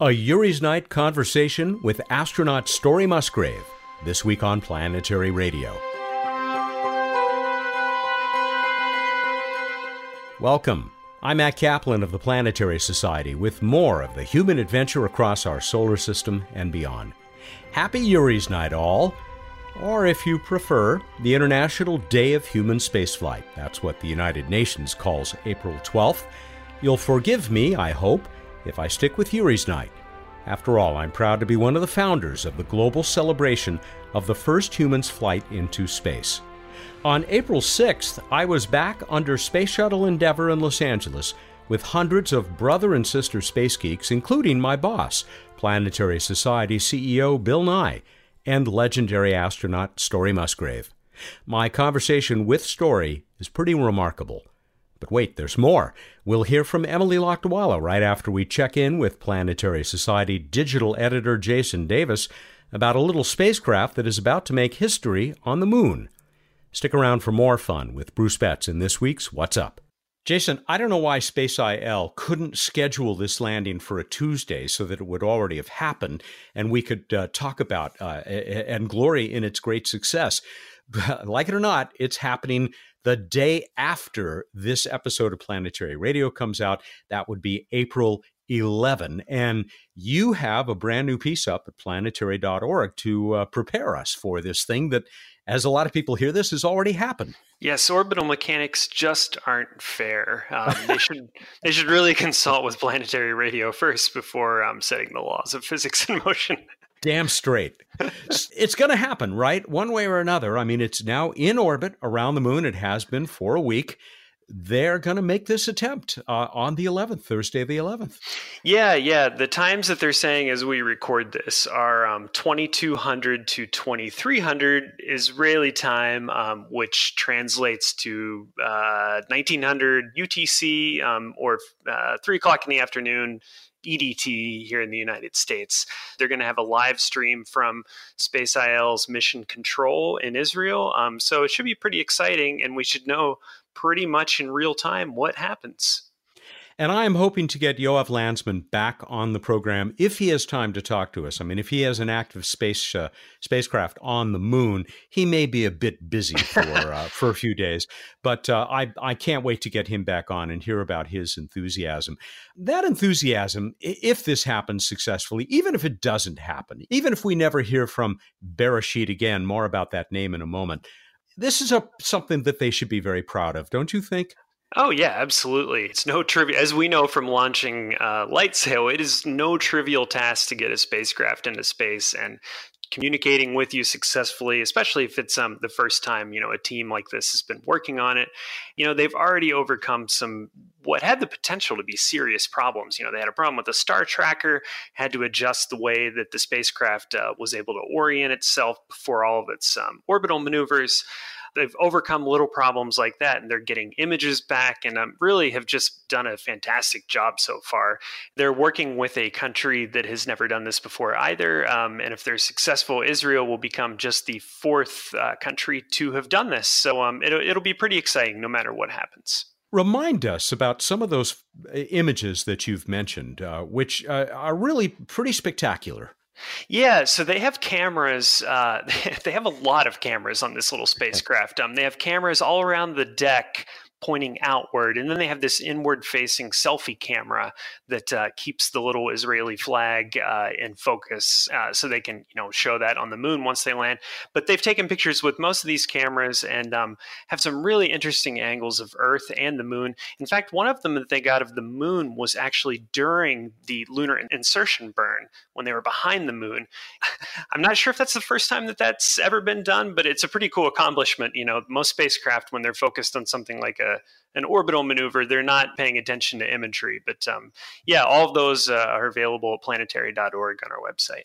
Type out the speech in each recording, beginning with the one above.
A Yuri's Night conversation with astronaut Story Musgrave, this week on Planetary Radio. Welcome. I'm Mat Kaplan of the Planetary Society with more of the human adventure across our solar system and beyond. Happy Yuri's Night, all! Or, if you prefer, the International Day of Human Spaceflight. That's what the United Nations calls April 12th. You'll forgive me, I hope if I stick with Yuri's Night. After all, I'm proud to be one of the founders of the global celebration of the first human's flight into space. On April 6th, I was back under Space Shuttle Endeavour in Los Angeles with hundreds of brother and sister space geeks, including my boss, Planetary Society CEO Bill Nye, and legendary astronaut Story Musgrave. My conversation with Story is pretty remarkable. But wait, there's more. We'll hear from Emily Lakdawalla right after we check in with Planetary Society digital editor Jason Davis about a little spacecraft that is about to make history on the moon. Stick around for more fun with Bruce Betts in this week's What's Up. Jason, I don't know why Space IL couldn't schedule this landing for a Tuesday so that it would already have happened and we could uh, talk about uh, and glory in its great success. like it or not, it's happening the day after this episode of Planetary Radio comes out. That would be April 11. And you have a brand new piece up at planetary.org to uh, prepare us for this thing that, as a lot of people hear this, has already happened. Yes, orbital mechanics just aren't fair. Um, they should they should really consult with planetary radio first before um, setting the laws of physics in motion. Damn straight. it's going to happen, right? One way or another. I mean, it's now in orbit around the moon. It has been for a week. They're going to make this attempt uh, on the 11th, Thursday, the 11th. Yeah, yeah. The times that they're saying as we record this are um, 2200 to 2300 Israeli time, um, which translates to uh, 1900 UTC um, or uh, 3 o'clock in the afternoon EDT here in the United States. They're going to have a live stream from Space IL's mission control in Israel. Um, so it should be pretty exciting, and we should know pretty much in real time what happens. And I am hoping to get Yoav Landsman back on the program if he has time to talk to us. I mean, if he has an active space uh, spacecraft on the moon, he may be a bit busy for uh, for a few days. But uh, I I can't wait to get him back on and hear about his enthusiasm. That enthusiasm, if this happens successfully, even if it doesn't happen, even if we never hear from Beresheet again, more about that name in a moment. This is a something that they should be very proud of, don't you think? Oh yeah, absolutely. It's no trivial, as we know from launching uh, LightSail. It is no trivial task to get a spacecraft into space and communicating with you successfully, especially if it's um, the first time you know a team like this has been working on it. You know they've already overcome some what had the potential to be serious problems. You know they had a problem with the star tracker, had to adjust the way that the spacecraft uh, was able to orient itself before all of its um, orbital maneuvers they've overcome little problems like that and they're getting images back and um, really have just done a fantastic job so far. They're working with a country that has never done this before either. Um, and if they're successful, Israel will become just the fourth uh, country to have done this. So um, it'll, it'll be pretty exciting no matter what happens. Remind us about some of those uh, images that you've mentioned, uh, which uh, are really pretty spectacular. Yeah, so they have cameras. Uh, they have a lot of cameras on this little spacecraft. Um, they have cameras all around the deck pointing outward. And then they have this inward facing selfie camera that uh, keeps the little Israeli flag uh, in focus uh, so they can, you know, show that on the moon once they land. But they've taken pictures with most of these cameras and um, have some really interesting angles of Earth and the moon. In fact, one of them that they got of the moon was actually during the lunar insertion burn when they were behind the moon. I'm not sure if that's the first time that that's ever been done, but it's a pretty cool accomplishment. You know, most spacecraft, when they're focused on something like a an orbital maneuver, they're not paying attention to imagery. But um, yeah, all of those uh, are available at planetary.org on our website.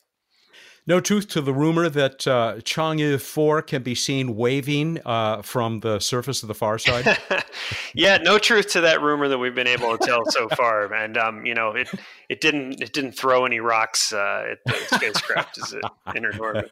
No truth to the rumor that uh, Chang'e 4 can be seen waving uh, from the surface of the far side? yeah, no truth to that rumor that we've been able to tell so far. And, um, you know, it, it didn't it didn't throw any rocks uh, at the spacecraft as it entered orbit.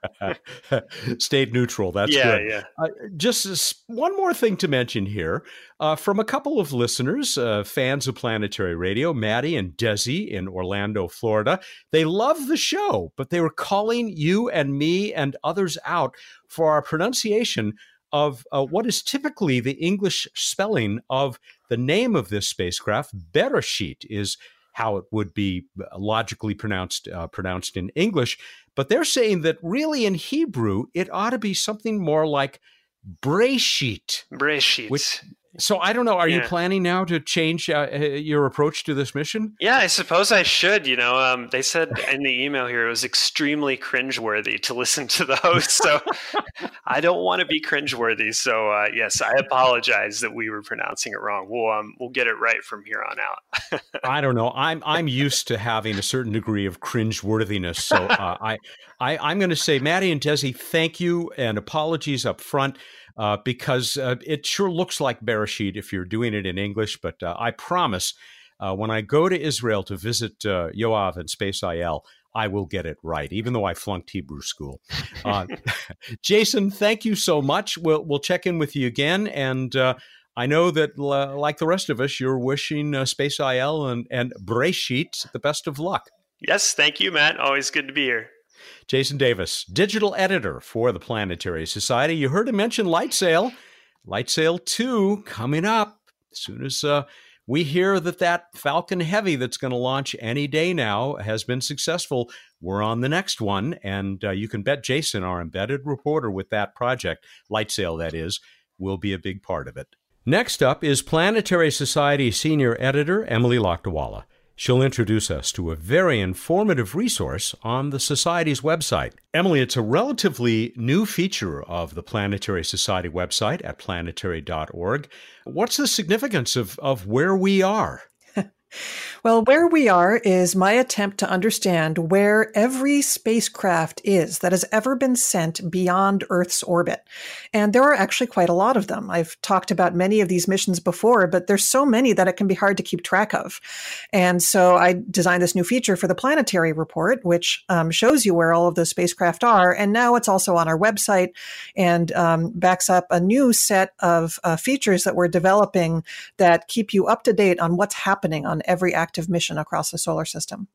Stayed neutral. That's yeah, good. Yeah, uh, Just one more thing to mention here uh, from a couple of listeners, uh, fans of Planetary Radio, Maddie and Desi in Orlando, Florida. They love the show, but they were calling you and me and others out for our pronunciation of uh, what is typically the English spelling of the name of this spacecraft. Beresheet is how it would be uh, logically pronounced uh, pronounced in English, but they're saying that really in Hebrew it ought to be something more like Breshit. Breshit. Which so I don't know. Are yeah. you planning now to change uh, uh, your approach to this mission? Yeah, I suppose I should. You know, um, they said in the email here it was extremely cringeworthy to listen to the host. So I don't want to be cringeworthy. So uh, yes, I apologize that we were pronouncing it wrong. We'll um, we'll get it right from here on out. I don't know. I'm I'm used to having a certain degree of cringeworthiness. So uh, I, I I'm going to say, Maddie and Desi, thank you and apologies up front uh, because uh, it sure looks like Beresheet if you're doing it in English. But uh, I promise uh, when I go to Israel to visit uh, Yoav and Space IL, I will get it right, even though I flunked Hebrew school. Uh, Jason, thank you so much. We'll, we'll check in with you again. And I know that, like the rest of us, you're wishing Space IL and, and Breshit the best of luck. Yes, thank you, Mat. Always good to be here. Jason Davis, digital editor for the Planetary Society. You heard him mention LightSail. LightSail 2 coming up as soon as uh, we hear that that Falcon Heavy that's going to launch any day now has been successful. We're on the next one, and uh, you can bet Jason, our embedded reporter with that project, LightSail that is, will be a big part of it. Next up is Planetary Society senior editor Emily Lakdawalla. She'll introduce us to a very informative resource on the Society's website. Emily, it's a relatively new feature of the Planetary Society website at planetary.org. What's the significance of, of where we are? Well, where we are is my attempt to understand where every spacecraft is that has ever been sent beyond Earth's orbit. And there are actually quite a lot of them. I've talked about many of these missions before, but there's so many that it can be hard to keep track of. And so I designed this new feature for the planetary report, which um, shows you where all of those spacecraft are. And now it's also on our website and um, backs up a new set of uh, features that we're developing that keep you up to date on what's happening on every active mission across the solar system.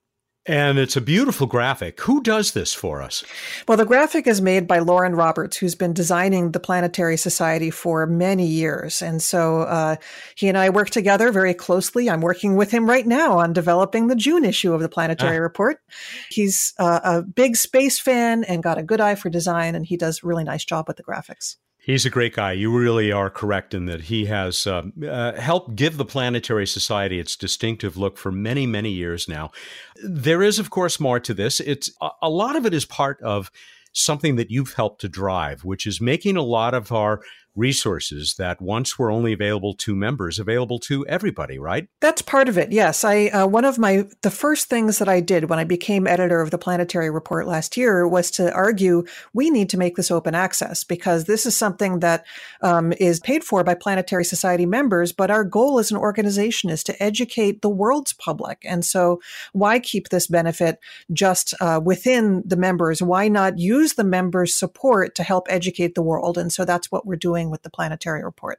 And it's a beautiful graphic. Who does this for us? Well, the graphic is made by Loren Roberts, who's been designing the Planetary Society for many years. And so uh, he and I work together very closely. I'm working with him right now on developing the June issue of the Planetary ah. Report. He's uh, a big space fan and got a good eye for design, and he does a really nice job with the graphics. He's a great guy. You really are correct in that he has uh, uh, helped give the Planetary Society its distinctive look for many, many years now. There is, of course, more to this. It's a, a lot of it is part of something that you've helped to drive, which is making a lot of our resources that once were only available to members available to everybody right? That's part of it yes. I uh, one of my the first things that i did when i became editor of the planetary report last year was to argue we need to make this open access because this is something that um, is paid for by planetary society members but our goal as an organization is to educate the world's public. And so why keep this benefit just uh, within the members? Why not use the members support to help educate the world? And so that's what we're doing with the planetary report.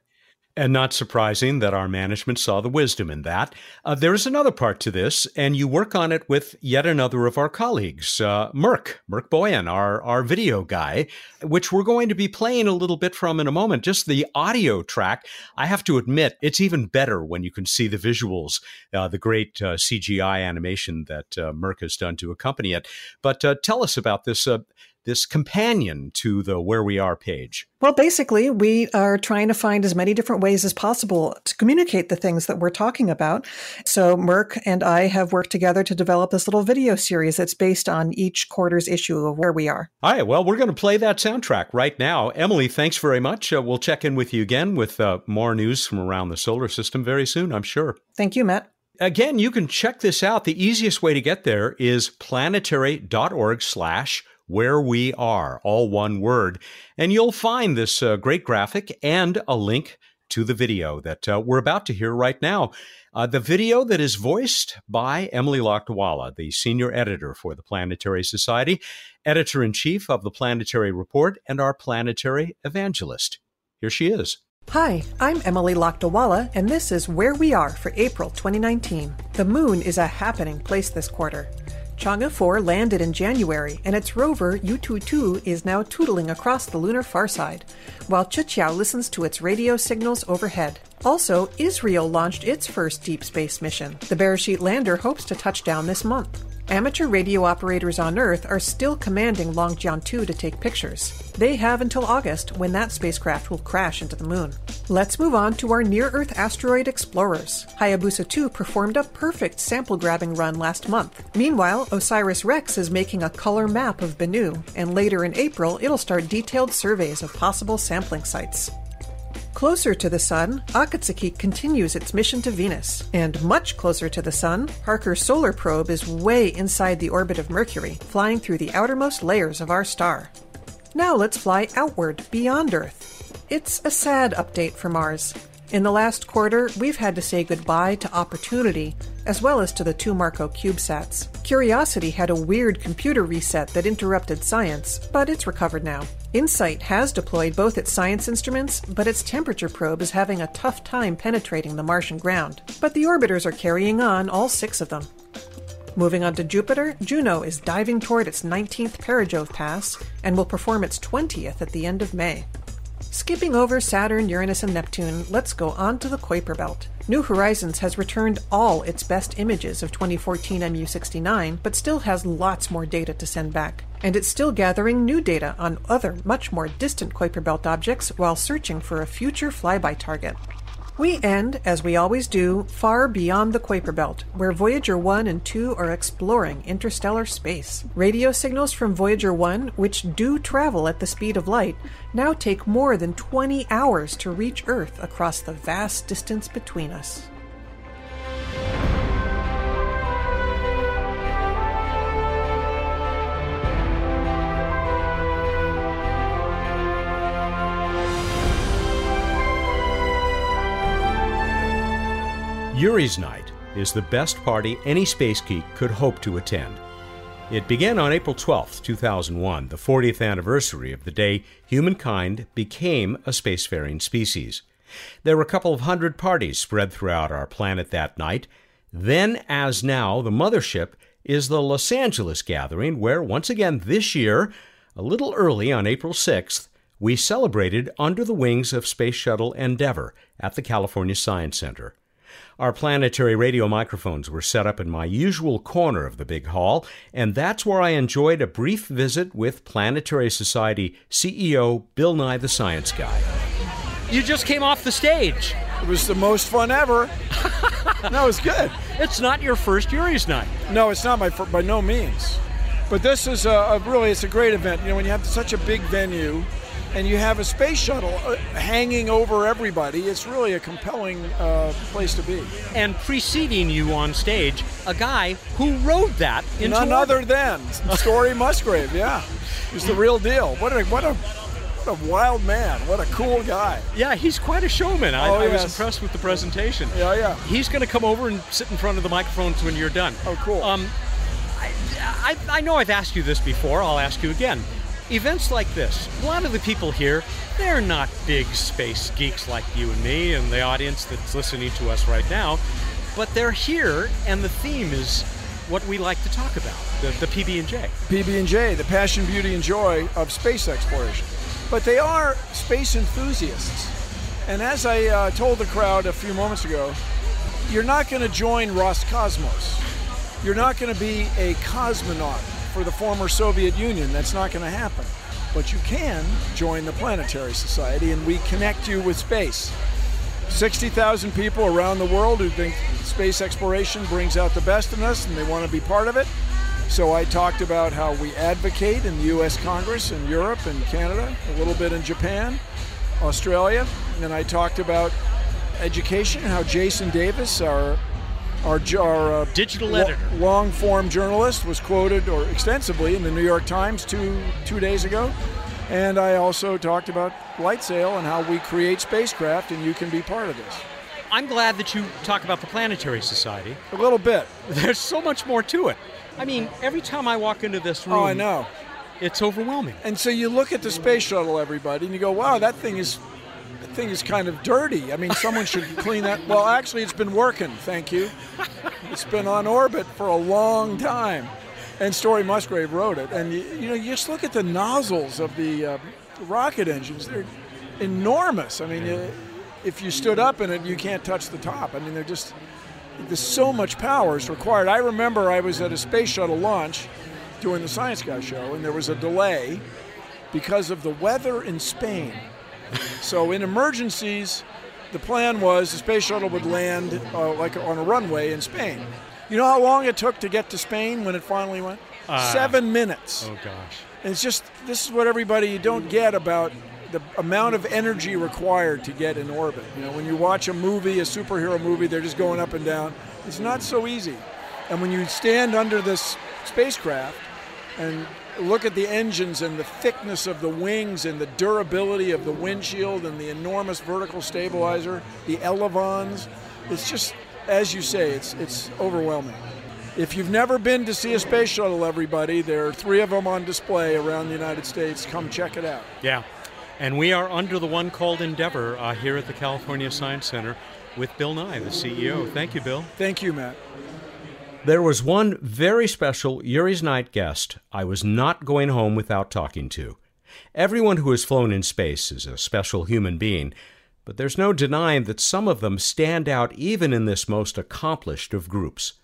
And not surprising that our management saw the wisdom in that. Uh, there is another part to this, and you work on it with yet another of our colleagues, uh, Merc, Merc Boyan, our, our video guy, which we're going to be playing a little bit from in a moment. Just the audio track, I have to admit, it's even better when you can see the visuals, uh, the great uh, CGI animation that uh, Merc has done to accompany it. But uh, tell us about this this companion to the Where We Are page? Well, basically, we are trying to find as many different ways as possible to communicate the things that we're talking about. So, Merc and I have worked together to develop this little video series that's based on each quarter's issue of Where We Are. All right. Well, we're going to play that soundtrack right now. Emily, thanks very much. Uh, we'll check in with you again with uh, more news from around the solar system very soon, I'm sure. Thank you, Mat. Again, you can check this out. The easiest way to get there is planetary.org slash where we are, all one word. And you'll find this uh, great graphic and a link to the video that uh, we're about to hear right now. Uh, the video that is voiced by Emily Lakdawalla, the senior editor for the Planetary Society, editor in chief of the Planetary Report, and our planetary evangelist. Here she is. Hi, I'm Emily Lakdawalla, and this is Where We Are for April 2019. The moon is a happening place this quarter. Chang'e 4 landed in January, and its rover Yutu-2 is now tootling across the lunar far side, while Queqiao listens to its radio signals overhead. Also, Israel launched its first deep space mission. The Beresheet lander hopes to touch down this month. Amateur radio operators on Earth are still commanding Longjiang 2 to take pictures. They have until August when that spacecraft will crash into the moon. Let's move on to our near Earth asteroid explorers. Hayabusa 2 performed a perfect sample grabbing run last month. Meanwhile, OSIRIS REx is making a color map of Bennu, and later in April it'll start detailed surveys of possible sampling sites. Closer to the Sun, Akatsuki continues its mission to Venus. And much closer to the Sun, Parker's solar probe is way inside the orbit of Mercury, flying through the outermost layers of our star. Now let's fly outward, beyond Earth. It's a sad update for Mars. In the last quarter, we've had to say goodbye to Opportunity, as well as to the two MARCO CubeSats. Curiosity had a weird computer reset that interrupted science, but it's recovered now. InSight has deployed both its science instruments, but its temperature probe is having a tough time penetrating the Martian ground. But the orbiters are carrying on, all six of them. Moving on to Jupiter, Juno is diving toward its 19th Perijove pass and will perform its 20th at the end of May. Skipping over Saturn, Uranus, and Neptune, let's go on to the Kuiper Belt. New Horizons has returned all its best images of 2014 MU69, but still has lots more data to send back. And it's still gathering new data on other, much more distant Kuiper Belt objects while searching for a future flyby target. We end, as we always do, far beyond the Kuiper Belt, where Voyager 1 and 2 are exploring interstellar space. Radio signals from Voyager 1, which do travel at the speed of light, now take more than 20 hours to reach Earth across the vast distance between us. Yuri's Night is the best party any space geek could hope to attend. It began on April 12, 2001, the 40th anniversary of the day humankind became a spacefaring species. There were a couple of hundred parties spread throughout our planet that night. Then, as now, the mothership is the Los Angeles gathering, where once again this year, a little early on April 6th, we celebrated under the wings of Space Shuttle Endeavour at the California Science Center. Our planetary radio microphones were set up in my usual corner of the big hall, and that's where I enjoyed a brief visit with Planetary Society CEO Bill Nye the Science Guy. You just came off the stage. It was the most fun ever. no, it was good. It's not your first Yuri's night. No, it's not my first, by no means. But this is a, a really, it's a great event. You know, when you have such a big venue, and you have a space shuttle uh, hanging over everybody, it's really a compelling uh, place to be. And preceding you on stage, a guy who rode that into none orbit. other than Story Musgrave. Yeah, he's the real deal. What a what a what a wild man. What a cool guy. Yeah, he's quite a showman. I, Oh, I was impressed with the presentation. Yeah, yeah. He's going to come over and sit in front of the microphones when you're done. Oh, cool. Um, I, I, I know I've asked you this before. I'll ask you again. Events like this, a lot of the people here, they're not big space geeks like you and me and the audience that's listening to us right now, but they're here, and the theme is what we like to talk about, the, the PB&J. PB and J, the passion, beauty, and joy of space exploration. But they are space enthusiasts. And as I uh, told the crowd a few moments ago, you're not going to join Roscosmos. You're not going to be a cosmonaut for the former Soviet Union. That's not going to happen. But you can join the Planetary Society, and we connect you with space. 60,000 people around the world who think space exploration brings out the best in us and they want to be part of it. So I talked about how we advocate in the US Congress in Europe and Canada, a little bit in Japan, Australia, and I talked about education, how Jason Davis, our Our, our uh, digital editor, lo- long form journalist, was quoted or extensively in the New York Times two two days ago, and I also talked about LightSail and how we create spacecraft, and you can be part of this. I'm glad that you talk about the Planetary Society. A little bit. There's so much more to it. I mean, every time I walk into this room, oh, I know, it's overwhelming. And so you look at the space shuttle, everybody, and you go, "Wow, that thing is thing is kind of dirty. I mean, someone should clean that. Well, actually, it's been working. Thank you. It's been on orbit for a long time. And Story Musgrave wrote it. And you, you know, you just look at the nozzles of the uh, rocket engines; they're enormous. I mean, you, if you stood up in it, you can't touch the top. I mean, they're just there's so much power is required. I remember I was at a space shuttle launch doing the Science Guy show, and there was a delay because of the weather in Spain. So in emergencies, the plan was the space shuttle would land uh, like on a runway in Spain. You know how long it took to get to Spain when it finally went? Uh, Seven minutes. Oh gosh. And it's just this is what everybody you don't get about the amount of energy required to get in orbit. You know, when you watch a movie, a superhero movie, they're just going up and down. It's not so easy. And when you stand under this spacecraft and look at the engines and the thickness of the wings and the durability of the windshield and the enormous vertical stabilizer, the elevons, it's just as you say, it's it's overwhelming. If you've never been to see a space shuttle, everybody, there are three of them on display around the United States. Come check it out. Yeah. And we are under the one called Endeavour uh, here at the California Science Center with Bill Nye, the CEO. Thank you, Bill. Thank you, Mat. There was one very special Yuri's Night guest I was not going home without talking to. Everyone who has flown in space is a special human being, but there's no denying that some of them stand out even in this most accomplished of groups.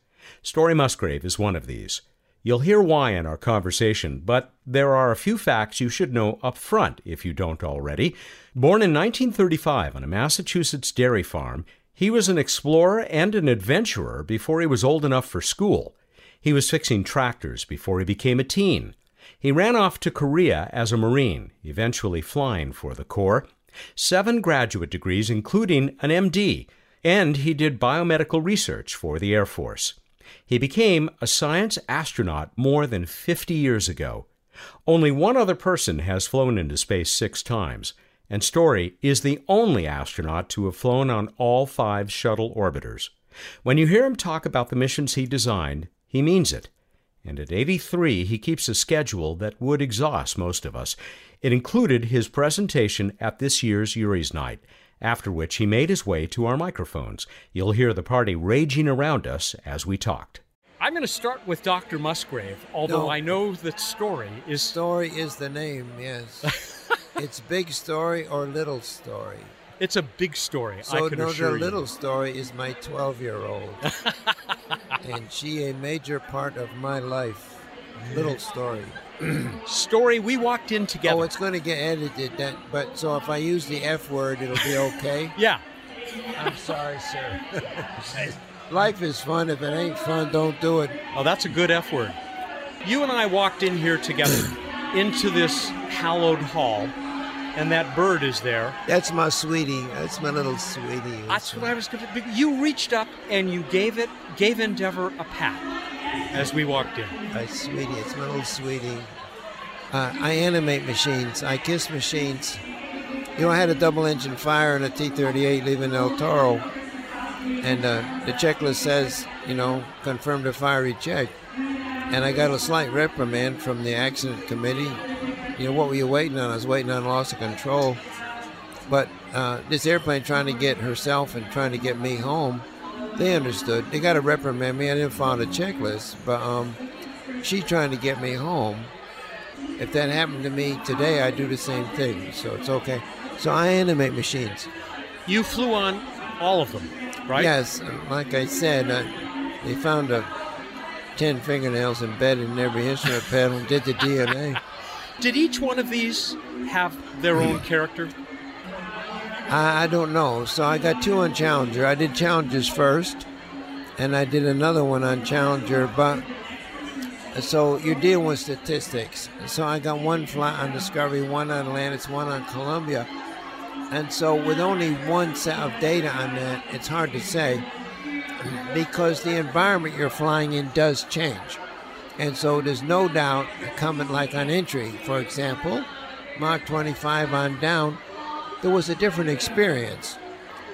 Story Musgrave is one of these. You'll hear why in our conversation, but there are a few facts you should know up front if you don't already. Born in 1935 on a Massachusetts dairy farm, he was an explorer and an adventurer before he was old enough for school. He was fixing tractors before he became a teen. He ran off to Korea as a Marine, eventually flying for the Corps. Seven graduate degrees, including an MD, and he did biomedical research for the Air Force. He became a science astronaut more than 50 years ago. Only one other person has flown into space six times, and Story is the only astronaut to have flown on all five shuttle orbiters. When you hear him talk about the missions he designed, he means it. And at 83, he keeps a schedule that would exhaust most of us. It included his presentation at this year's Yuri's Night, after which he made his way to our microphones. You'll hear the party raging around us as we talked. I'm going to start with Dr. Musgrave, although No. I know that Story is. Story is the name, yes. it's big story or little story. It's a big story, So I can no, the assure little you. story is my 12 year old, and she a major part of my life. Little story. Story, we walked in together. Oh, it's going to get edited. That, but so if I use the F word, it'll be okay. yeah. I'm sorry, sir. Life is fun. If it ain't fun, don't do it. Oh, that's a good F word. You and I walked in here together into this hallowed hall, and that bird is there. That's my sweetie. That's my little sweetie. That's what I was going to. You reached up and you gave it, gave Endeavour a pat as we walked in. My sweetie, it's my little sweetie. Uh, I animate machines. I kiss machines. You know, I had a double engine fire in a T-38 leaving El Toro, and uh, the checklist says, you know, confirm the fiery check. And I got a slight reprimand from the accident committee. You know, what were you waiting on? I was waiting on loss of control. But uh, this airplane trying to get herself and trying to get me home, they understood. They got to reprimand me. I didn't follow the checklist, but um, she trying to get me home. If that happened to me today, I'd do the same thing, so it's okay. So I animate machines. You flew on all of them, right? Yes, like I said, uh, they found a ten fingernails embedded in every instrument panel. and did the DNA. Did each one of these have their own character? I, I don't know. So I got two on Challenger. I did Challenger's first, and I did another one on Challenger. But so you're dealing with statistics. So I got one flight on Discovery, one on Atlantis, one on Columbia, and so with only one set of data on that, it's hard to say. because the environment you're flying in does change. And so there's no doubt coming like on entry, for example, Mach 25 on down, there was a different experience.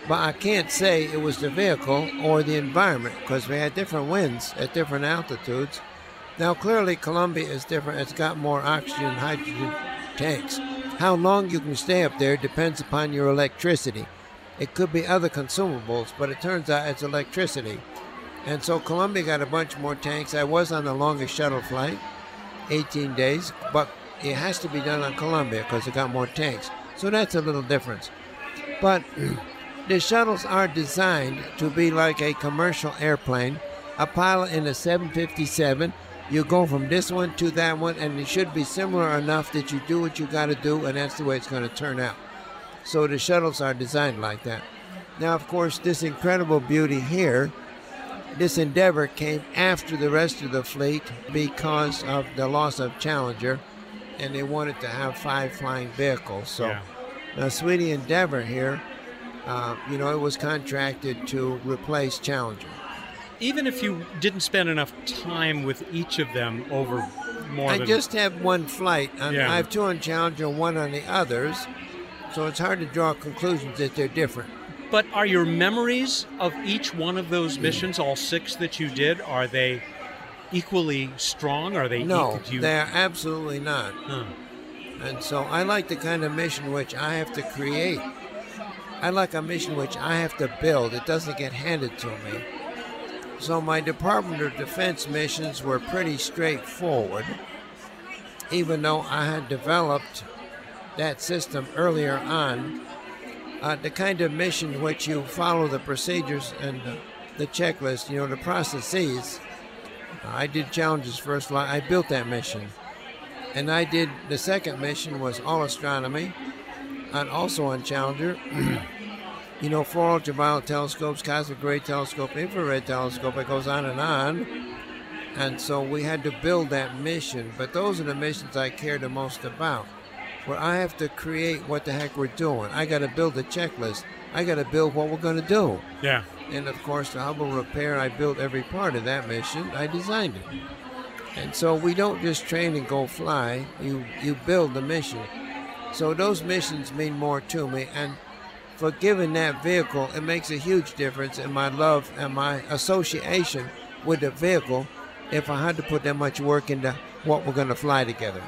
But I can't say it was the vehicle or the environment because we had different winds at different altitudes. Now, clearly, Columbia is different. It's got more oxygen hydrogen tanks. How long you can stay up there depends upon your electricity. It could be other consumables, but it turns out it's electricity. And so Columbia got a bunch more tanks. I was on the longest shuttle flight, 18 days, but it has to be done on Columbia because it got more tanks. So that's a little difference. But the shuttles are designed to be like a commercial airplane. A pilot in a 757, you go from this one to that one, and it should be similar enough that you do what you got to do, and that's the way it's going to turn out. So the shuttles are designed like that. Now, of course, this incredible beauty here this endeavor came after the rest of the fleet because of the loss of Challenger, and they wanted to have five flying vehicles. So Yeah. now, Sweetie Endeavour here, uh, you know, it was contracted to replace Challenger. Even if you didn't spend enough time with each of them over more I than just have one flight. On, Yeah. I have two on Challenger, one on the others, so it's hard to draw conclusions that they're different. But are your memories of each one of those missions, all six that you did, are they equally strong? Are they No, you- they're absolutely not. Huh. And so I like the kind of mission which I have to create. I like a mission which I have to build. It doesn't get handed to me. So my Department of Defense missions were pretty straightforward, even though I had developed that system earlier on. Uh, the kind of mission which you follow the procedures and the, the checklist, you know, the processes. I did Challenger's first. I built that mission and I did the second mission was all astronomy, and also on Challenger. you know, four ultraviolet telescopes, cosmic ray telescope, infrared telescope. It goes on and on. And so we had to build that mission. But those are the missions I care the most about, where I have to create what the heck we're doing. I got to build a checklist. I got to build what we're going to do. Yeah. And of course, the Hubble repair, I built every part of that mission. I designed it. And so we don't just train and go fly, you, you build the mission. So those missions mean more to me. And for giving that vehicle, it makes a huge difference in my love and my association with the vehicle if I had to put that much work into what we're going to fly together.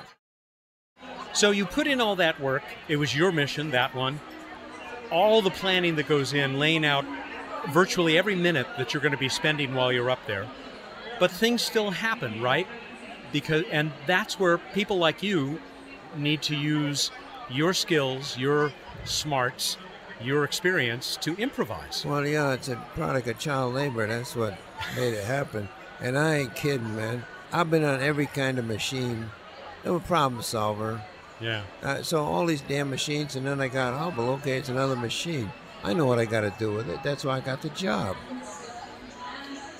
So you put in all that work. It was your mission, that one. All the planning that goes in, laying out virtually every minute that you're going to be spending while you're up there. But things still happen, right? Because and that's where people like you need to use your skills, your smarts, your experience to improvise. Well, yeah, it's a product of child labor. That's what made it happen. And I ain't kidding, man. I've been on every kind of machine. I'm a problem solver. Yeah. Uh, so all these damn machines, and then I got Hubble. Okay, it's another machine. I know what I got to do with it. That's why I got the job.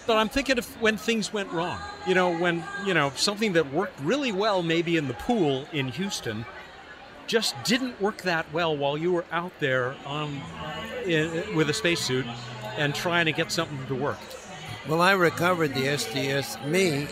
But I'm thinking of when things went wrong. You know, when, you know, something that worked really well maybe in the pool in Houston just didn't work that well while you were out there on, in, with a spacesuit and trying to get something to work. Well, I recovered the STS. Me,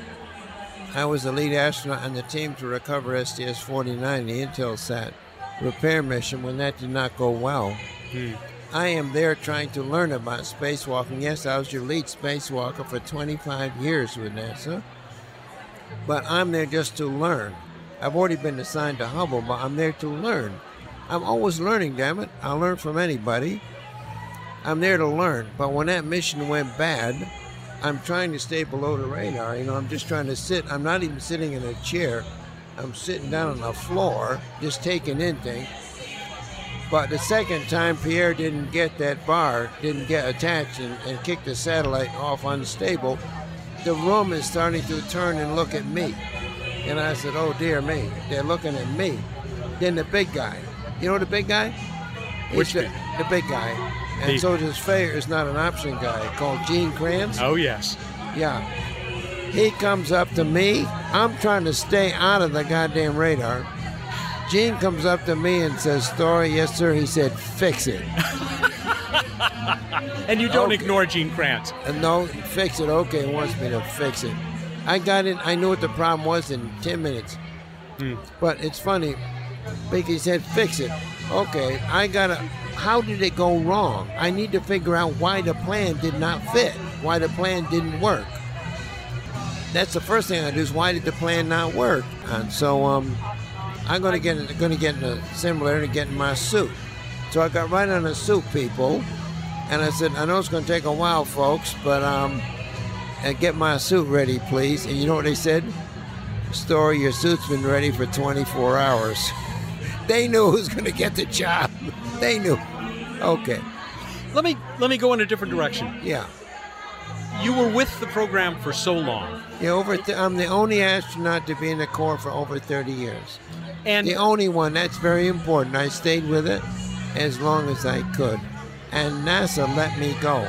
I was the lead astronaut on the team to recover STS 49, the Intelsat repair mission, when that did not go well. Hmm. I am there trying to learn about spacewalking. Yes, I was your lead spacewalker for 25 years with NASA, but I'm there just to learn. I've already been assigned to Hubble, but I'm there to learn. I'm always learning, damn it. I'll learn from anybody. I'm there to learn. But when that mission went bad, I'm trying to stay below the radar. You know, I'm just trying to sit. I'm not even sitting in a chair. I'm sitting down on the floor, just taking in things. But the second time Pierre didn't get that bar, didn't get attached and, and kicked the satellite off unstable, the room is starting to turn and look at me. And I said, oh dear me, they're looking at me. Then the big guy, you know the big guy? Which the, big? the big guy. And The- so this Fair is not an option guy called Gene Kranz. Oh, yes. Yeah. He comes up to me. I'm trying to stay out of the goddamn radar. Gene comes up to me and says, Story, yes, sir. He said, fix it. and you don't Okay. ignore Gene Kranz. Uh, no, fix it. Okay, it wants me to fix it. I got it. I knew what the problem was in 10 minutes. But it's funny. Vicky said, fix it. Okay, I gotta. How did it go wrong? I need to figure out why the plan did not fit, why the plan didn't work. That's the first thing I do is why did the plan not work? And so um, I'm gonna get gonna get in a simulator to get in my suit. So I got right on the suit, people, and I said, I know it's gonna take a while, folks, but um, get my suit ready, please. And you know what they said? Story, your suit's been ready for 24 hours. They knew who's gonna get the job. They knew. Okay, Let me let me go in a different direction. yeah. You were with the program for so long, Yeah, over. Th- I'm the only astronaut to be in the Corps for over 30 years. and The only one. That's very important. I stayed with it as long as I could, and NASA let me go.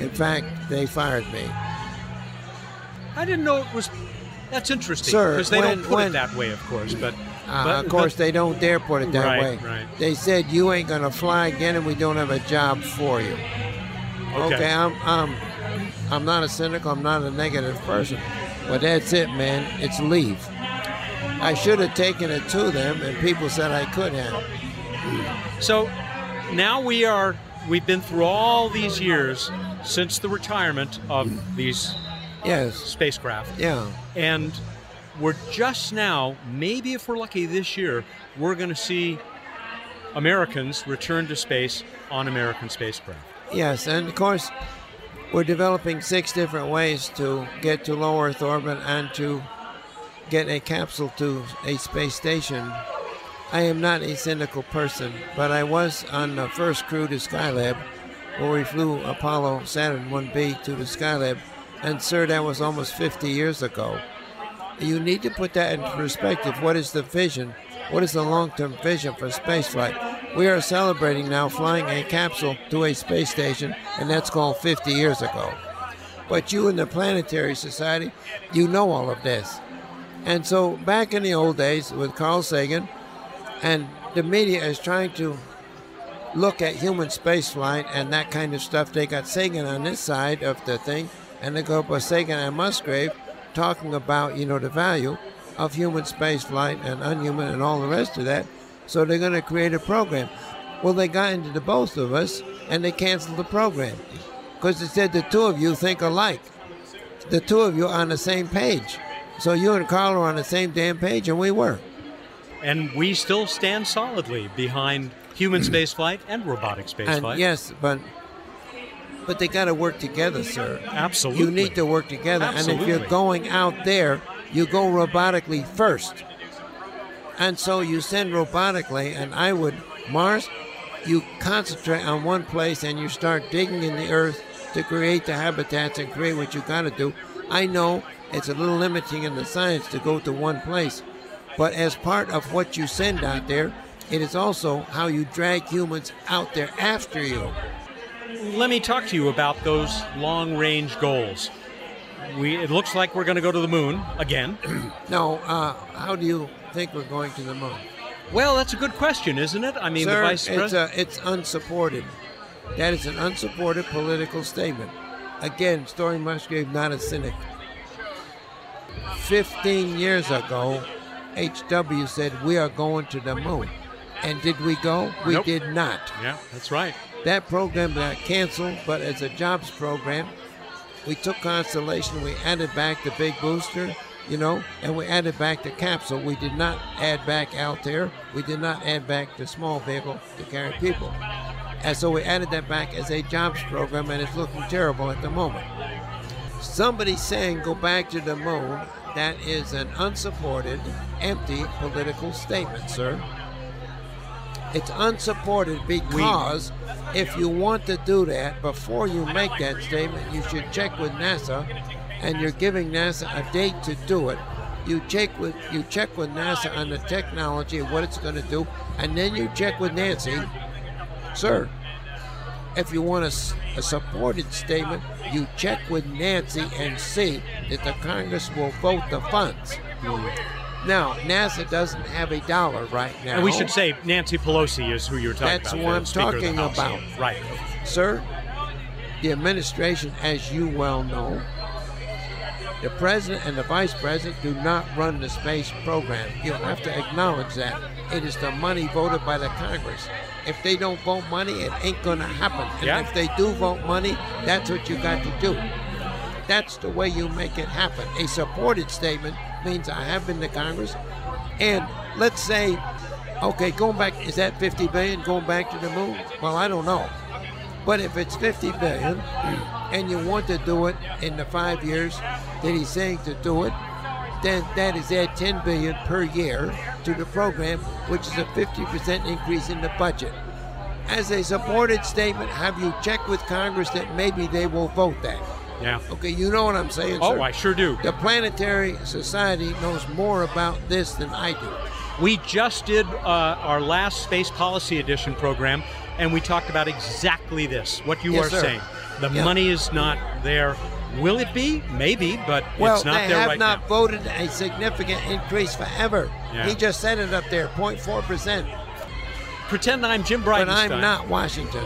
In fact, they fired me. I didn't know it was. That's interesting because they when- don't put when- it that way, of course. But, Uh, but of course, but- they don't dare put it that Right, way. right. They said you ain't gonna fly again, and we don't have a job for you. Okay. Okay, I'm, I'm, I'm not a cynical. I'm not a negative person, but that's it, man. It's leave. I should have taken it to them, and people said I could have. So now we are. We've been through all these years since the retirement of these Yes. spacecraft, Yeah. and we're just now. Maybe if we're lucky this year, we're going to see Americans return to space on American spacecraft. Yes, and of course, we're developing six different ways to get to low Earth orbit and to get a capsule to a space station. I am not a cynical person, but I was on the first crew to Skylab, where we flew Apollo Saturn 1B to the Skylab, and sir, that was almost 50 years ago. You need to put that in perspective. What is the vision? What is the long term vision for spaceflight? We are celebrating now flying a capsule to a space station, and that's called 50 years ago. But you in the Planetary Society, you know all of this. And so back in the old days with Carl Sagan, and the media is trying to look at human spaceflight and that kind of stuff. They got Sagan on this side of the thing, and they go by Sagan and Musgrave talking about, you know, the value of human spaceflight and unhuman and all the rest of that. So they're going to create a program. Well, they got into the both of us, and they canceled the program because they said the two of you think alike. The two of you are on the same page. So you and Carl are on the same damn page, and we were. And we still stand solidly behind human spaceflight and robotic spaceflight. And yes, but but they got to work together, sir. Absolutely. You need to work together. Absolutely. And if you're going out there, you go robotically first. And so you send robotically, and I would, Mars, you concentrate on one place and you start digging in the earth to create the habitats and create what you got to do. I know it's a little limiting in the science to go to one place, but as part of what you send out there, it is also how you drag humans out there after you. Let me talk to you about those long range goals. We, it looks like we're going to go to the moon again. No, uh, how do you think we're going to the moon? well, that's a good question, isn't it? I mean, Sir, the vice it's, president. uh, it's unsupported. That is an unsupported political statement. Again, Story Musgrave, not a cynic. 15 years ago, H.W. said, We are going to the moon. And did we go? We Nope. did not. yeah, that's right. That program got canceled, but as a jobs program, we took Constellation, we added back the big booster, you know, and we added back the capsule. We did not add back Altair. We did not add back the small vehicle to carry people. And so we added that back as a jobs program, and it's looking terrible at the moment. Somebody saying go back to the moon, that is an unsupported, empty political statement, sir. It's unsupported because if you want to do that, before you make that statement, you should check with NASA, and you're giving NASA a date to do it. You check with you check with NASA on the technology and what it's going to do, and then you check with Nancy, sir. If you want a supported statement, you check with Nancy and see that the Congress will vote the funds. Mm. Now, NASA doesn't have a dollar right now. And we should say Nancy Pelosi is who you're talking about. That's about. what the I'm Speaker of the talking about. Right. Sir, the administration, as you well know, the president and the vice president do not run the space program. You'll have to acknowledge that. It is the money voted by the Congress. If they don't vote money, it ain't going to happen. And Yeah. if they do vote money, that's what you got to do. That's the way you make it happen. A supported statement means I have been to Congress, and let's say, okay, going back, is that 50 billion going back to the moon? Well, I don't know. But if it's 50 billion and you want to do it in the five years that he's saying to do it, then that is add 10 billion per year to the program, which is a 50% increase in the budget. As a supported statement, have you checked with Congress that maybe they will vote that? Yeah. Okay, you know what I'm saying, Oh, sir. I sure do. The Planetary Society knows more about this than I do. We just did uh, our last Space Policy Edition program, and we talked about exactly this, what you Yes, are sir. saying. The Yeah. money is not there. Will it be? Maybe, but Well, it's not they have not voted a significant increase forever. Yeah. He just said it up there, 0.4%. Pretend I'm Jim But Bridenstine. I'm not Washington.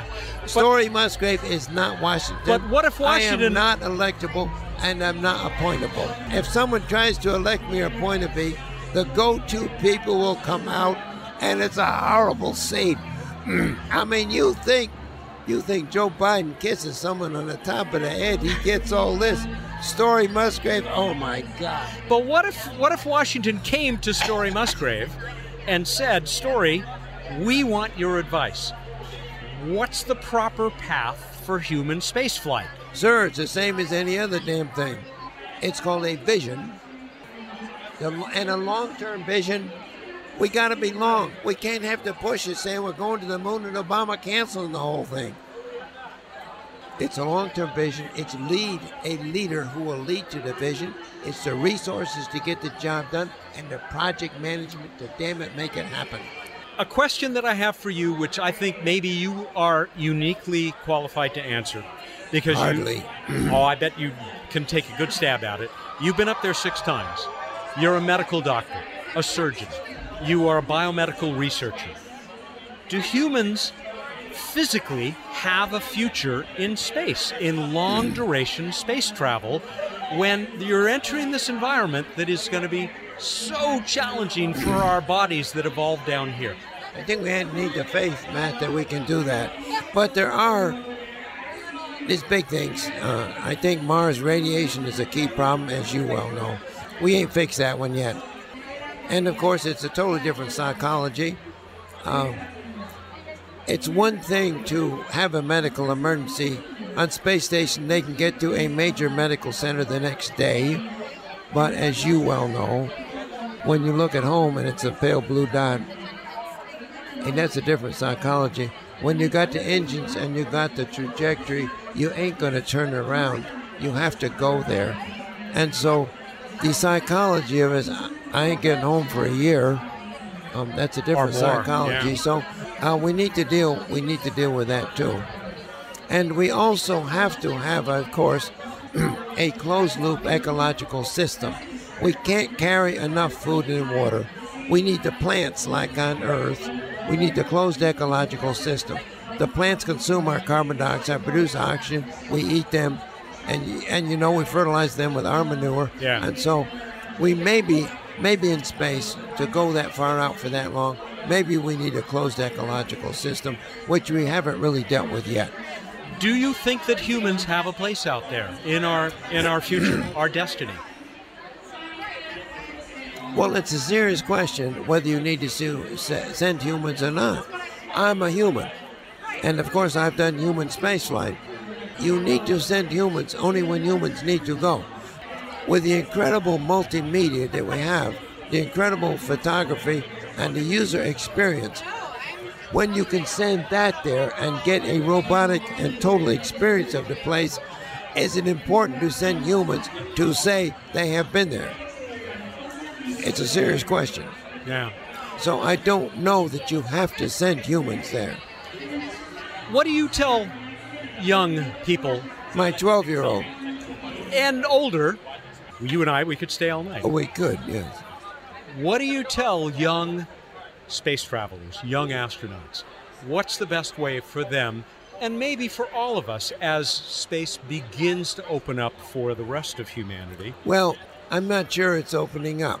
Story Musgrave is not Washington. But what if Washington? I am not electable and I'm not appointable. If someone tries to elect me or appoint me, the go-to people will come out, and it's a horrible scene. I mean, you think, you think Joe Biden kisses someone on the top of the head, he gets all this. Story Musgrave, oh my God. But what if what if Washington came to Story Musgrave and said, "Story, we want your advice. What's the proper path for human spaceflight?" Sir, it's the same as any other damn thing. It's called a vision. And a long term vision, we got to be long. We can't have to push it saying we're going to the moon and Obama canceling the whole thing. It's a long term vision. It's lead a leader who will lead to the vision. It's the resources to get the job done and the project management to damn it make it happen. A question that I have for you, which I think maybe you are uniquely qualified to answer, because Hardly. you, oh, I bet you can take a good stab at it. You've been up there six times. You're a medical doctor, a surgeon. You are a biomedical researcher. Do humans physically have a future in space, in long mm. duration space travel, when you're entering this environment that is going to be so challenging for our bodies that evolved down here? I think we need the faith, Mat, that we can do that. But there are these big things. Uh, I think Mars radiation is a key problem, as you well know. We ain't fixed that one yet. And of course, it's a totally different psychology. Um, it's one thing to have a medical emergency on space station. They can get to a major medical center the next day. But as you well know, when you look at home and it's a pale blue dot, and that's a different psychology. When you got the engines and you got the trajectory, you ain't going to turn around. You have to go there. And so the psychology of it is, I ain't getting home for a year. Um, that's a different psychology. yeah. So uh, we need to deal. We need to deal with that too. And we also have to have, of course, a closed loop ecological system. We can't carry enough food and water. We need the plants like on Earth. We need the closed ecological system. The plants consume our carbon dioxide, produce oxygen. We eat them, and and you know we fertilize them with our manure. Yeah. And so we may be maybe in space to go that far out for that long. Maybe we need a closed ecological system, which we haven't really dealt with yet. Do you think that humans have a place out there in our in our future, our destiny? Well, it's a serious question whether you need to send humans or not. I'm a human. And of course, I've done human spaceflight. You need to send humans only when humans need to go. With the incredible multimedia that we have, the incredible photography, and the user experience, when you can send that there and get a robotic and total experience of the place, is it important to send humans to say they have been there? It's a serious question. Yeah. So I don't know that you have to send humans there. What do you tell young people My 12 year old, and older? You and I, we could stay all night. oh, we could, yes. What do you tell young space travelers, young astronauts? What's the best way for them and maybe for all of us as space begins to open up for the rest of humanity? Well, I'm not sure it's opening up.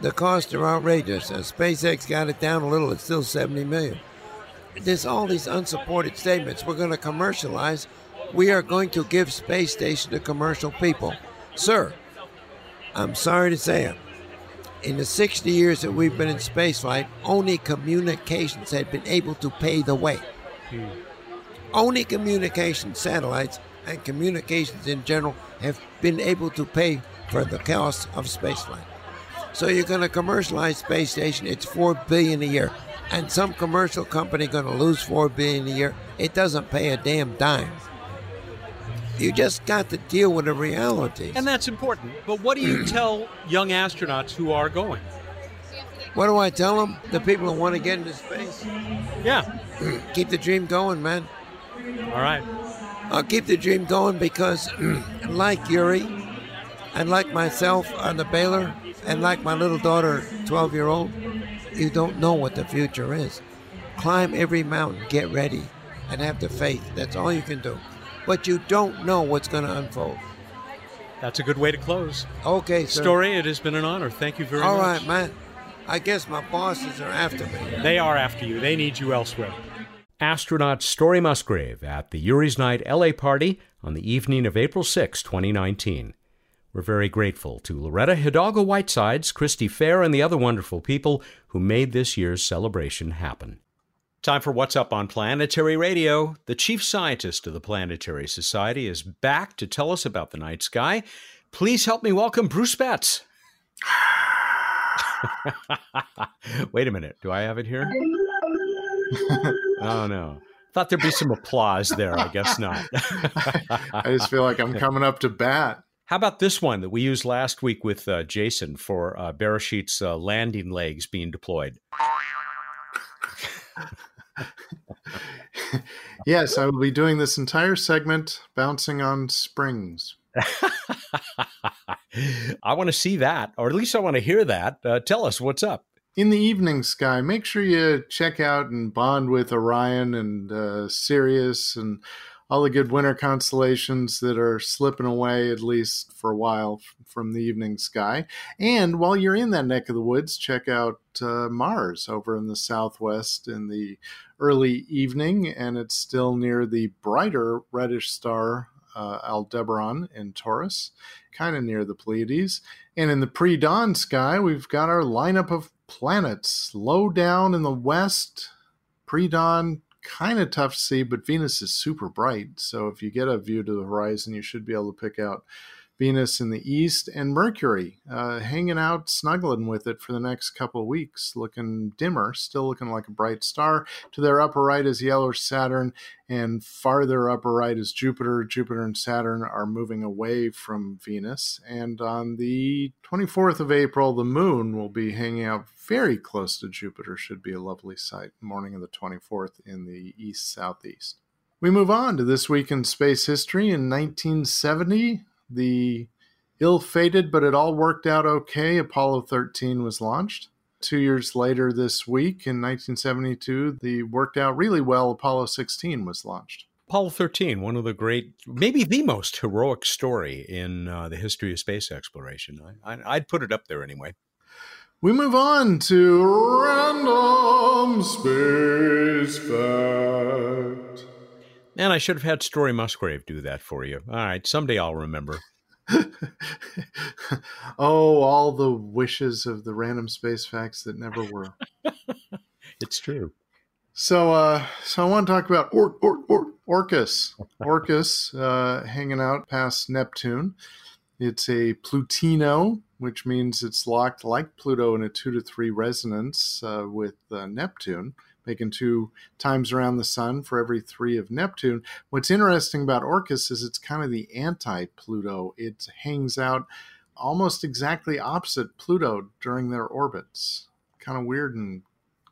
The costs are outrageous. Uh, SpaceX got it down a little, it's still 70 million. There's all these unsupported statements. We're going to commercialize. We are going to give space station to commercial people. Sir, I'm sorry to say it. In the 60 years that we've been in spaceflight, only communications had been able to pay the way. Hmm. Only communication satellites and communications in general have been able to pay for the cost of spaceflight. So you're going to commercialize space station. It's four billion a year, and some commercial company going to lose four billion a year. It doesn't pay a damn dime. You just got to deal with the reality. And that's important. But what do you tell young astronauts who are going? What do I tell them? The people who want to get into space? Yeah. keep the dream going, man. All right. I'll keep the dream going because, like Yuri, and like myself on the Baylor, and like my little daughter, 12 year old, you don't know what the future is. Climb every mountain, get ready, and have the faith. That's all you can do but you don't know what's going to unfold. That's a good way to close. Okay, sir. Story, it has been an honor. Thank you very All much. All right, man. I guess my bosses are after me. They are after you. They need you elsewhere. Astronaut Story Musgrave at the Yuri's Night LA party on the evening of April 6, 2019. We're very grateful to Loretta Hidalgo Whitesides, Christy Fair, and the other wonderful people who made this year's celebration happen. Time for What's Up on Planetary Radio. The chief scientist of the Planetary Society is back to tell us about the night sky. Please help me welcome Bruce Betts. Wait a minute. Do I have it here? oh, no. Thought there'd be some applause there. I guess not. I just feel like I'm coming up to bat. How about this one that we used last week with uh, Jason for uh, Beresheet's uh, landing legs being deployed? yes, I will be doing this entire segment bouncing on springs. I want to see that, or at least I want to hear that. Uh, tell us what's up. In the evening sky, make sure you check out and bond with Orion and uh, Sirius and all the good winter constellations that are slipping away, at least for a while, from the evening sky. And while you're in that neck of the woods, check out uh, Mars over in the southwest in the early evening, and it's still near the brighter reddish star uh, Aldebaran in Taurus, kind of near the Pleiades. And in the pre dawn sky, we've got our lineup of planets. Low down in the west, pre dawn, kind of tough to see, but Venus is super bright. So if you get a view to the horizon, you should be able to pick out Venus in the east, and Mercury uh, hanging out, snuggling with it for the next couple weeks, looking dimmer, still looking like a bright star. To their upper right is yellow Saturn, and farther upper right is Jupiter. Jupiter and Saturn are moving away from Venus. And on the 24th of April, the moon will be hanging out very close to Jupiter. Should be a lovely sight. Morning of the 24th in the east southeast. We move on to this week in space history. In 1970, the ill fated, but it all worked out okay. Apollo 13 was launched. Two years later, this week in 1972, the worked out really well Apollo 16 was launched. Apollo 13, one of the great, maybe the most heroic story in uh, the history of space exploration. I, would put it up there anyway. We move on to random space fact. Man, I should have had Story Musgrave do that for you. All right, someday I'll remember. oh, all the wishes of the random space facts that never were. it's true. So, uh, so I want to talk about or, or, or, Orcus. Orcus uh, hanging out past Neptune. It's a Plutino, which means it's locked like Pluto in a two to three resonance uh, with uh, Neptune making two times around the sun for every three of Neptune. What's interesting about Orcus is it's kind of the anti Pluto. It hangs out almost exactly opposite Pluto during their orbits. Kind of weird and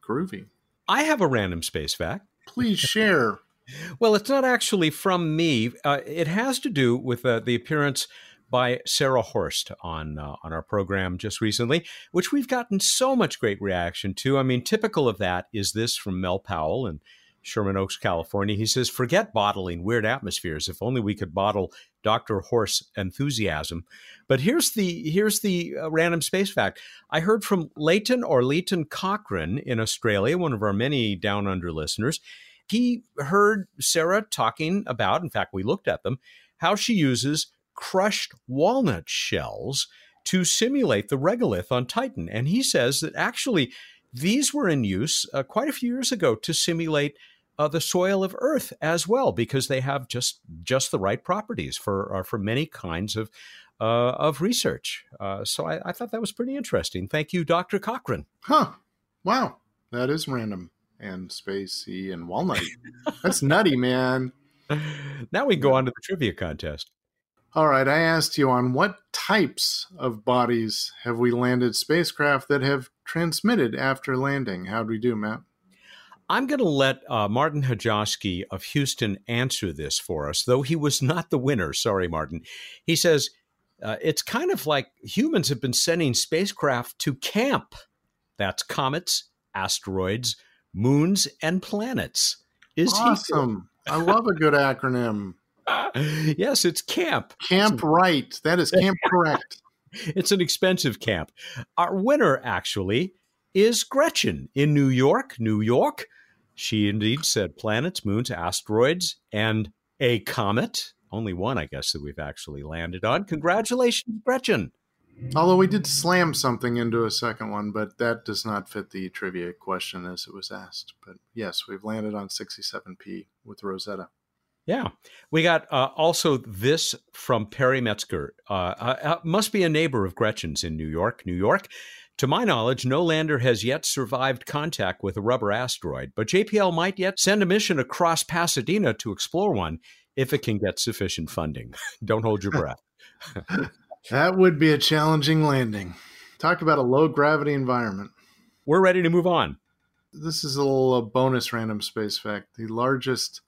groovy. I have a random space fact. Please share. well, it's not actually from me. Uh, it has to do with uh, the appearance by Sarah Horst on uh, on our program just recently, which we've gotten so much great reaction to. I mean, typical of that is this from Mel Powell in Sherman Oaks, California. He says, Forget bottling weird atmospheres. If only we could bottle Dr. Horst enthusiasm. But here's the here's the uh, random space fact. I heard from Leighton or Leighton Cochrane in Australia, one of our many down under listeners. He heard Sarah talking about, in fact, we looked at them, how she uses crushed walnut shells to simulate the regolith on Titan. And he says that actually these were in use uh, quite a few years ago to simulate uh, the soil of Earth as well, because they have just just the right properties for uh, for many kinds of uh, of research. Uh, so I, I, thought that was pretty interesting. Thank you, Dr. Cochrane. Huh? Wow, that is random and spacey and walnut. That's nutty, man. Now we go on to the trivia contest. All right, I asked you on what types of bodies have we landed spacecraft that have transmitted after landing? How'd we do, Mat? I'm going to let uh, Martin Hajoski of Houston answer this for us, though he was not the winner. Sorry, Martin. He says uh, it's kind of like humans have been sending spacecraft to camp. That's comets, asteroids, moons, and planets. Is awesome. I love a good acronym. yes, it's camp. Camp right. That is camp correct. it's an expensive camp. Our winner, actually, is Gretchen in New York, New York. She indeed said planets, moons, asteroids, and a comet. Only one, I guess, that we've actually landed on. Congratulations, Gretchen. Although we did slam something into a second one, but that does not fit the trivia question as it was asked. But yes, we've landed on 67P with Rosetta. Yeah. We got uh, also this from Perry Metzger. Uh, uh, uh, must be a neighbor of Gretchen's in New York, New York. To my knowledge, no lander has yet survived contact with a rubber asteroid, but JPL might yet send a mission across Pasadena to explore one if it can get sufficient funding. Don't hold your breath. that would be a challenging landing. Talk about a low gravity environment. We're ready to move on. This is a little bonus random space fact. The largest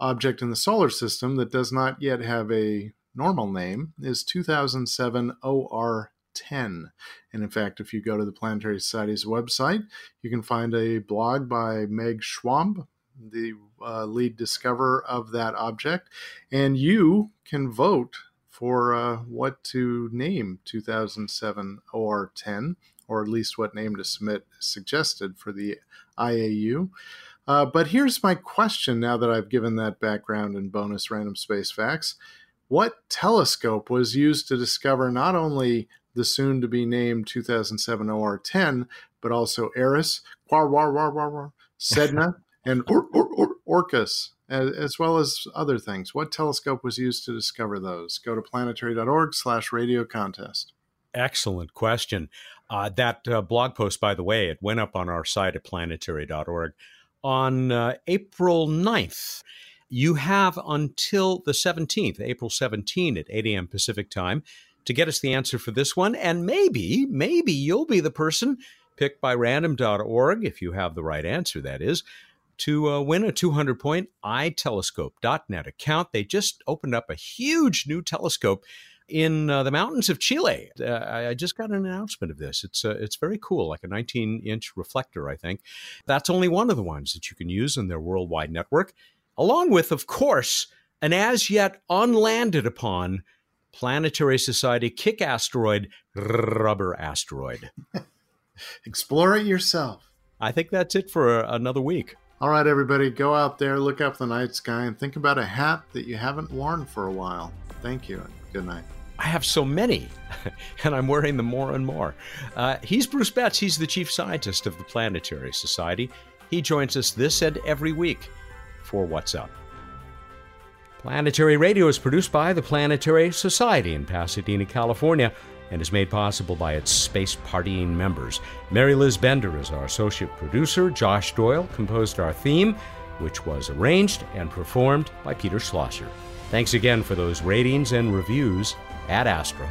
object in the solar system that does not yet have a normal name is 2007 OR 10. And in fact, if you go to the Planetary Society's website, you can find a blog by Meg Schwamb, the uh, lead discoverer of that object, and you can vote for uh, what to name 2007 OR 10, or at least what name to submit suggested for the IAU. Uh, but here's my question now that I've given that background and bonus random space facts. What telescope was used to discover not only the soon to be named 2007 OR 10, but also Eris, Quaoar, Sedna, and or, or, or, Orcus, as, as, well as other things? What telescope was used to discover those? Go to planetary.org slash radio contest. Excellent question. Uh, that uh, blog post, by the way, it went up on our site at planetary.org on uh, April 9th. You have until the 17th, April 17 at 8 a.m. Pacific time, to get us the answer for this one. And maybe, maybe you'll be the person picked by random.org, if you have the right answer, that is, to uh, win a 200 point itelescope.net account. They just opened up a huge new telescope in uh, the mountains of Chile. Uh, I just got an announcement of this. It's uh, it's very cool, like a 19 inch reflector, I think. That's only one of the ones that you can use in their worldwide network, along with, of course, an as yet unlanded upon Planetary Society kick asteroid, rubber asteroid. Explore it yourself. I think that's it for another week. All right, everybody, go out there, look up the night sky, and think about a hat that you haven't worn for a while. Thank you. Good night. I have so many, and I'm wearing them more and more. Uh, he's Bruce Betts. He's the chief scientist of the Planetary Society. He joins us this and every week for What's Up. Planetary Radio is produced by the Planetary Society in Pasadena, California, and is made possible by its space partying members. Mary Liz Bender is our associate producer. Josh Doyle composed our theme, which was arranged and performed by Peter Schlosser. Thanks again for those ratings and reviews at Astra.